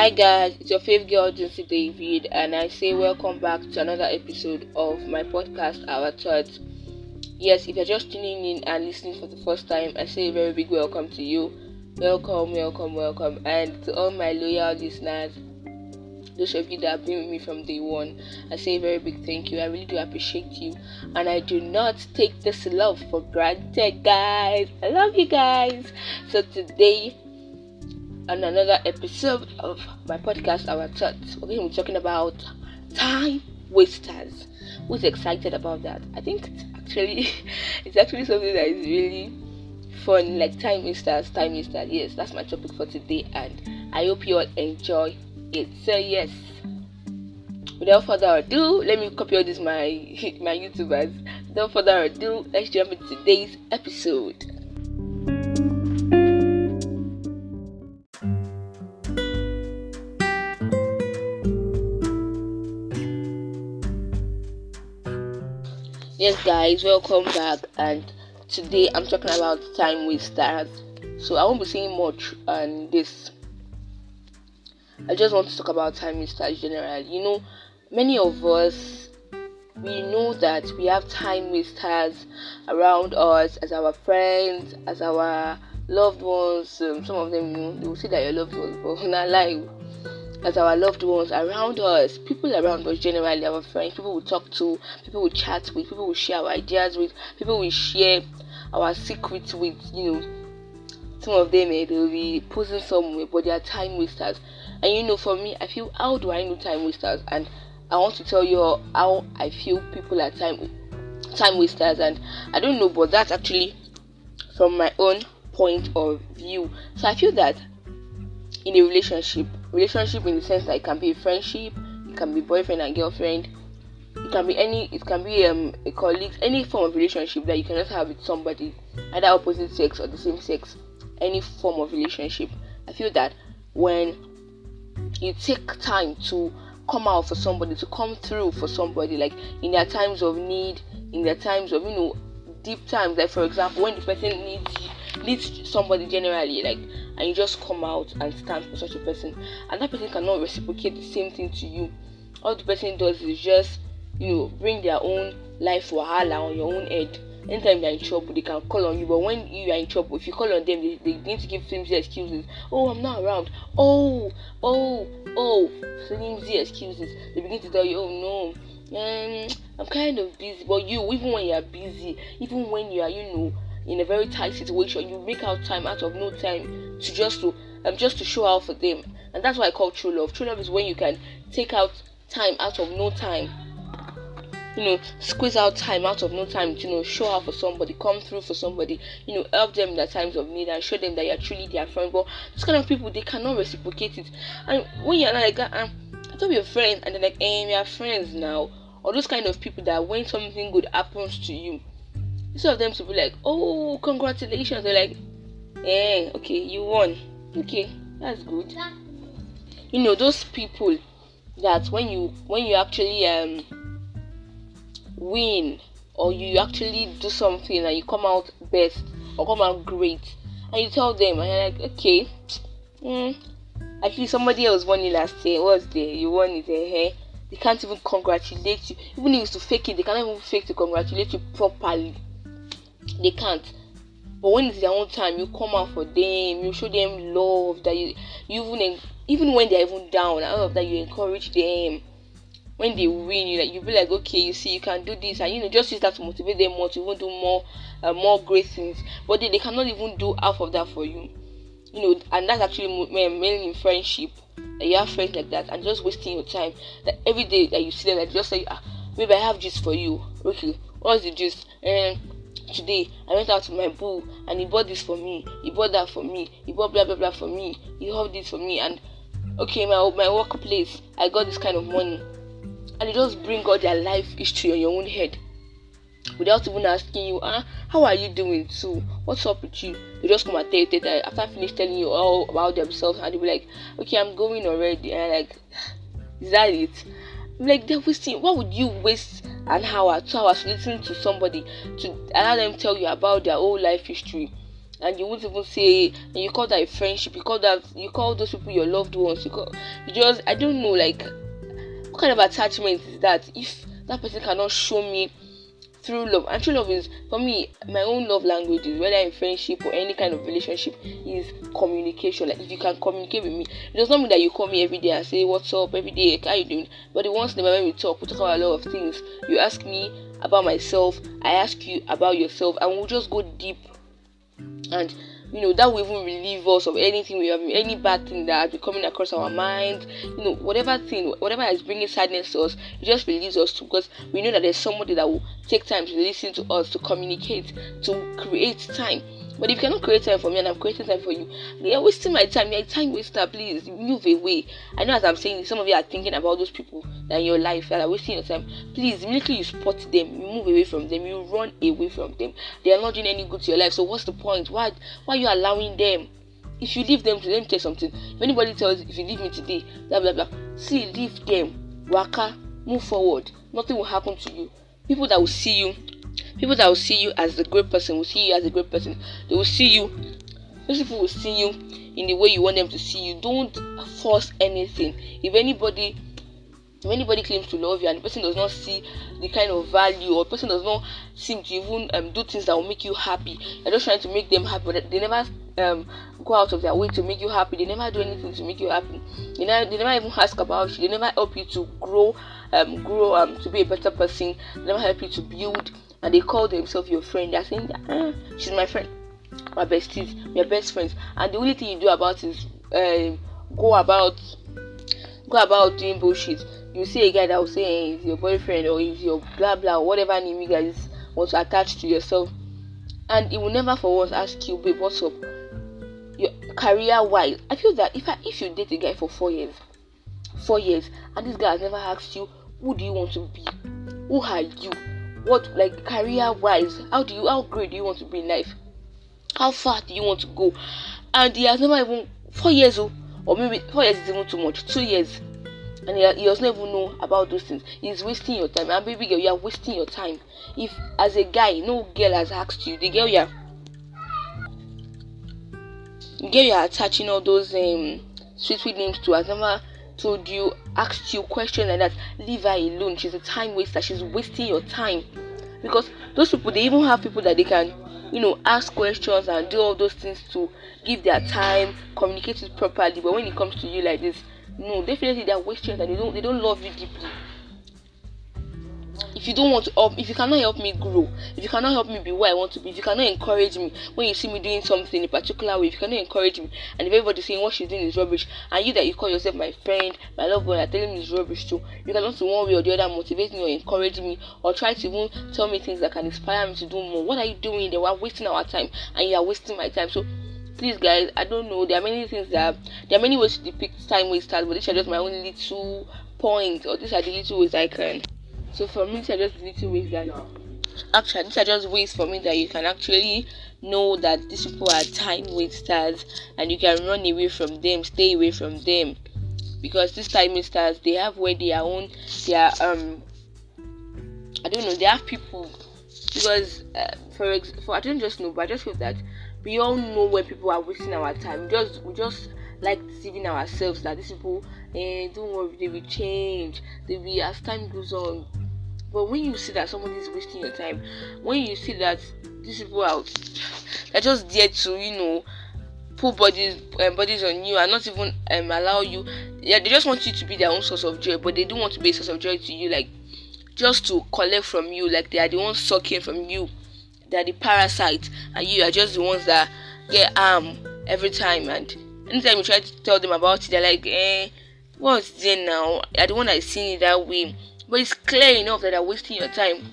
Hi guys, it's your favorite girl Dunsi David, and I say welcome back to another episode of my podcast, Our Thoughts. Yes, if you're just tuning in and listening for the first time, I say a very big welcome to you. Welcome, welcome, welcome, and to all my loyal listeners, those of you that have been with me from day one, I say a very big thank you. I really do appreciate you, and I do not take this love for granted, guys. I love you guys. So today on another episode of my podcast, Our Thoughts. We're going to be talking about time wasters. Who's excited about that? I think it's actually it's actually something that is really fun, like time wasters, time wasters. Yes, that's my topic for today, and I hope you all enjoy it. So yes. Without further ado, let me copy all this my my YouTubers. Without further ado, let's jump into today's episode. Yes, guys, welcome back. And today I'm talking about time wasters. So I won't be saying much on this. I just want to talk about time wasters generally. You know, many of us we know that we have time wasters around us as our friends, as our loved ones. Um, some of them, you know, they will say that your loved ones, but not alive as our loved ones around us, people around us generally, our friends, people we talk to, people we chat with, people we share our ideas with, people we share our secrets with, you know. Some of them eh, they'll be posing somewhere, but they are time wasters. And you know, for me, I feel how do I know time wasters? And I want to tell you how I feel people are time time wasters, and I don't know, but that's actually from my own point of view. So I feel that in a relationship, relationship in the sense that it can be a friendship, it can be boyfriend and girlfriend, it can be any, it can be um, a colleague, any form of relationship that you cannot have with somebody, either opposite sex or the same sex, any form of relationship. I feel that when you take time to come out for somebody, to come through for somebody, like in their times of need, in their times of you know deep times, like for example, when the person needs needs somebody generally, like and you just come out and stand for such a person, and that person cannot reciprocate the same thing to you. All the person does is just, you know, bring their own life wahala on your own head. Anytime they're in trouble, they can call on you. But when you are in trouble, if you call on them, they, they need to give flimsy excuses. Oh, I'm not around. Oh, oh, oh, flimsy excuses. They begin to tell you, oh no, um, I'm kind of busy. But you, even when you are busy, even when you are, you know, in a very tight situation, you make out time out of no time to just to um just to show out for them. And that's why I call true love. True love is when you can take out time out of no time. You know, squeeze out time out of no time to you know show out for somebody, come through for somebody, you know, help them in their times of need and show them that you're truly their friend. But those kind of people they cannot reciprocate it. And when you're like um, I thought we are friends and they're like, eh, we are friends now. Or those kind of people that when something good happens to you, instead of them to be like, oh, congratulations, they're like, eh, okay, you won. Okay, that's good. You know, those people that when you when you actually um win or you actually do something and you come out best or come out great and you tell them and you're like, okay, mm, actually somebody else won it last year. What's there? You won it, eh? eh? They can't even congratulate you. Even if it's to fake it, they cannot even fake to congratulate you properly they can't. But when it's their own time you come out for them you show them love that you you even even when they're even down all of that you encourage them. When they win you like you be like okay you see you can do this and you know just use that to motivate them more to even do more uh, more great things. But they, they cannot even do half of that for you. You know and that's actually mainly in friendship. You have friends like that and just wasting your time. That every day that you see them like just say ah maybe i have juice for you. Okay what's the juice? Um, today I went out with my boo and he bought this for me, he bought that for me, he bought blah blah blah for me, he bought this for me, and okay, my my workplace, I got this kind of money, and they just bring all their life history on your own head without even asking you, ah, how are you doing too? What's up with you? They just come and tell you that after I finish telling you all about themselves, and they be like, okay, I'm going already, and I'm like, is that it? like they're wasting why would you waste an hour two hours listening to somebody to allow them tell you about their whole life history. And you won't even say you call that a friendship you call that you call those people your loved ones you call you just i don't know like what kind of attachment is that? If that person cannot show me through love. And true love is for me my own love language is whether in friendship or any kind of relationship is communication. Like if you can communicate with me it does not mean that you call me every day and say what's up? Every day how you doing? But the once in a while when we talk we talk about a lot of things. You ask me about myself i ask you about yourself and we'll just go deep. And you know that will even relieve us of anything we have any bad thing that has been coming across our mind. You know whatever thing whatever is bringing sadness to us it just relieves us too because we know that there's somebody that will take time to listen to us to communicate to create time but if you cannot create time for me and I'm creating time for you, you're wasting my time. You're a time waster. Please move away. I know as I'm saying, some of you are thinking about those people that in your life that are wasting your time. Please, immediately you spot them, you move away from them, you run away from them. They are not doing any good to your life. So what's the point? Why why are you allowing them? If you leave them to them tell something. If anybody tells if you leave me today, blah blah blah. See, leave them. Waka, move forward. Nothing will happen to you. People that will see you people that will see you as a great person will see you as a great person. They will see you. Those people will see you in the way you want them to see you. Don't force anything. If anybody if anybody claims to love you and the person does not see the kind of value or the person does not seem to even um, do things that will make you happy you're just trying to make them happy but they never um, go out of their way to make you happy they never do anything to make you happy they never, they never even ask about you they never help you to grow um, grow um, to be a better person they never help you to build and they call themselves your friend. They're saying, ah, she's my friend, my besties, my best friends, and the only thing you do about is uh, go about go about doing bullshit. You see a guy that will say hey, he's your boyfriend or he's your blah blah whatever name you guys want to attach to yourself, and he will never for once ask you, babe, what's up? Your career wise, I feel that if I, if you date a guy for four years, four years, and this guy has never asked you, who do you want to be? Who are you? What like career wise how do you how great do you want to be in life? How far do you want to go? And he has never even four years old or maybe four years is even too much two years. And he, he does not even know about those things. He's wasting your time. And baby girl you are wasting your time. If as a guy no girl has asked you the girl you are the girl you are attaching all those um sweet sweet names to has never told you, asked you questions like that, leave her alone. She's a time waster. She's wasting your time. Because those people, they even have people that they can, you know, ask questions and do all those things to give their time, communicate it properly. But when it comes to you like this, no, definitely they're wasting and they don't they don't love you deeply if you don't want to help if you cannot help me grow if you cannot help me be where i want to be if you cannot encourage me when you see me doing something in a particular way if you cannot encourage me and if everybody's saying what she's doing is rubbish and you that you call yourself my friend my loved one are telling me it's rubbish too you cannot in one way or the other motivate me or encourage me or try to even tell me things that can inspire me to do more. What are you doing there? We're wasting our time and you are wasting my time. So please guys i don't know. There are many things that there are many ways to depict time wasters but these are just my only two points or these are the little ways i can so for me, these are just little ways that actually these are just ways for me that you can actually know that these people are time wasters and you can run away from them, stay away from them. Because these time wasters they have where they are own their um I don't know, they have people because uh, for ex- for I don't just know, but I just feel that we all know when people are wasting our time. We just we just like deceiving ourselves that these people eh, don't worry, they will change. They will as time goes on. But when you see that somebody is wasting your time, when you see that these people are they're just there to, you know, put bodies um, bodies on you and not even um, allow you yeah they just want you to be their own source of joy but they don't want to be a source of joy to you like just to collect from you like they are the ones sucking from you. They're the parasite and you are just the ones that get harm every time and anytime you try to tell them about it they're like eh what's there now? I don't want to see it that way but it's clear enough that they're wasting your time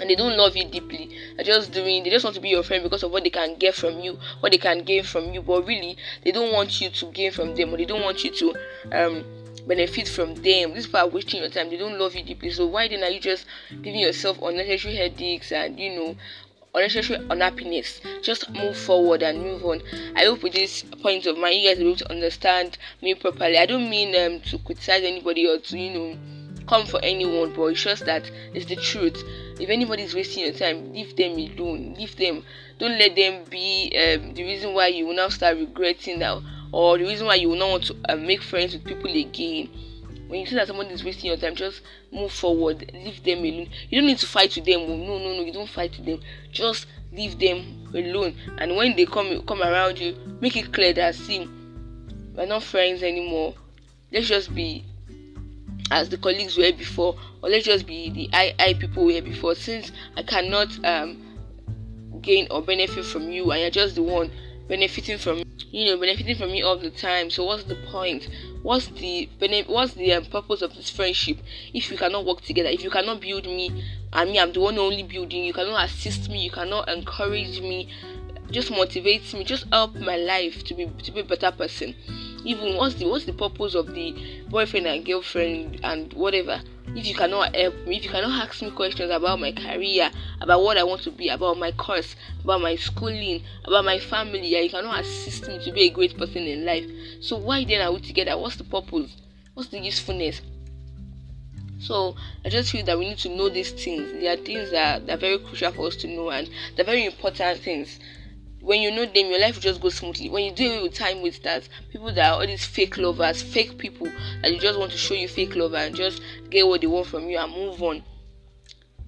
and they don't love you deeply. They're just doing, they just want to be your friend because of what they can get from you, what they can gain from you. But really, they don't want you to gain from them, or they don't want you to um, benefit from them. This part wasting your time. They don't love you deeply. So why then are you just giving yourself unnecessary headaches and you know unnecessary unhappiness? Just move forward and move on. I hope with this point of mine, you guys will be able to understand me properly. I don't mean um, to criticize anybody or to you know come for anyone, but it's just that it's the truth. If anybody is wasting your time, leave them alone. Leave them. Don't let them be um, the reason why you will now start regretting that, or the reason why you will not want to uh, make friends with people again. When you see that someone is wasting your time, just move forward. Leave them alone. You don't need to fight with them. No, no, no. You don't fight with them. Just leave them alone. And when they come come around you, make it clear that see, we're not friends anymore. Let's just be as the colleagues were before, or let's just be the I I people were before. Since I cannot um gain or benefit from you, and you're just the one benefiting from you know benefiting from me all the time. So what's the point? What's the what's the um, purpose of this friendship if you cannot work together? If you cannot build me, and me, I'm the one only building. You cannot assist me. You cannot encourage me. Just motivate me. Just help my life to be to be a better person even what's the what's the purpose of the boyfriend and girlfriend and whatever? If you cannot help me if you cannot ask me questions about my career about what i want to be about my course about my schooling about my family and you cannot assist me to be a great person in life so why then are we together? What's the purpose? What's the usefulness? So I just feel that we need to know these things. There are things that, that are very crucial for us to know and they're very important things when you know them, your life will just go smoothly. When you deal with time with that, people that are all these fake lovers, fake people that you just want to show you fake lover and just get what they want from you and move on.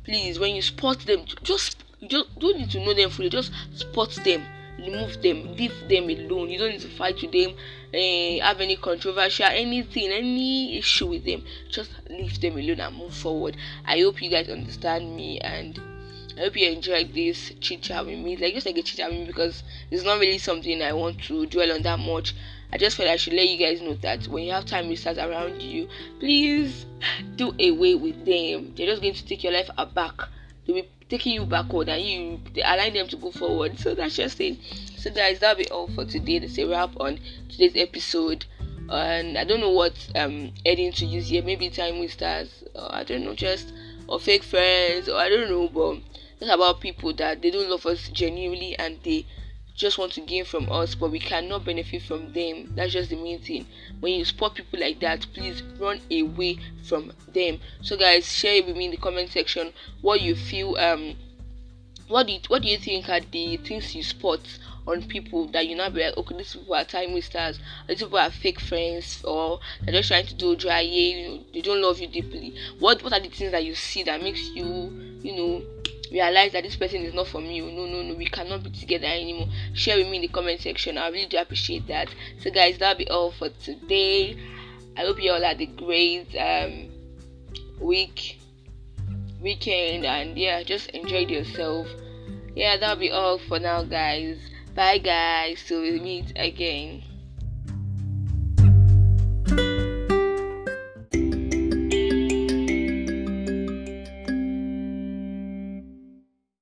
Please, when you spot them, just you just don't need to know them fully. Just spot them, remove them, leave them alone. You don't need to fight with them, eh, have any controversial, anything, any issue with them. Just leave them alone and move forward. I hope you guys understand me and I hope you enjoyed this chit chat with me. like just like a chit chat with me because it's not really something I want to dwell on that much. I just felt I should let you guys know that when you have time start around you, please do away with them. They're just going to take your life aback. They'll be taking you backward and you align them to go forward. So that's just it. So guys, that'll be all for today. That's a wrap on today's episode. And I don't know what um heading to use here. Maybe time wasters, I don't know, just or fake friends, or I don't know, but it's about people that they don't love us genuinely and they just want to gain from us but we cannot benefit from them. That's just the main thing. When you spot people like that please run away from them. So guys share it with me in the comment section what you feel um what do you, what do you think are the things you spot on people that you now be like, okay, these people are time wasters, these people are fake friends, or they're just trying to do dry, you know, they don't love you deeply. What what are the things that you see that makes you, you know, realize that this person is not for me. No, no, no, we cannot be together anymore. Share with me in the comment section. I really do appreciate that. So, guys, that'll be all for today. I hope you all had a great um, week, weekend, and yeah, just enjoyed yourself. Yeah, that'll be all for now, guys. Bye, guys. So we meet again.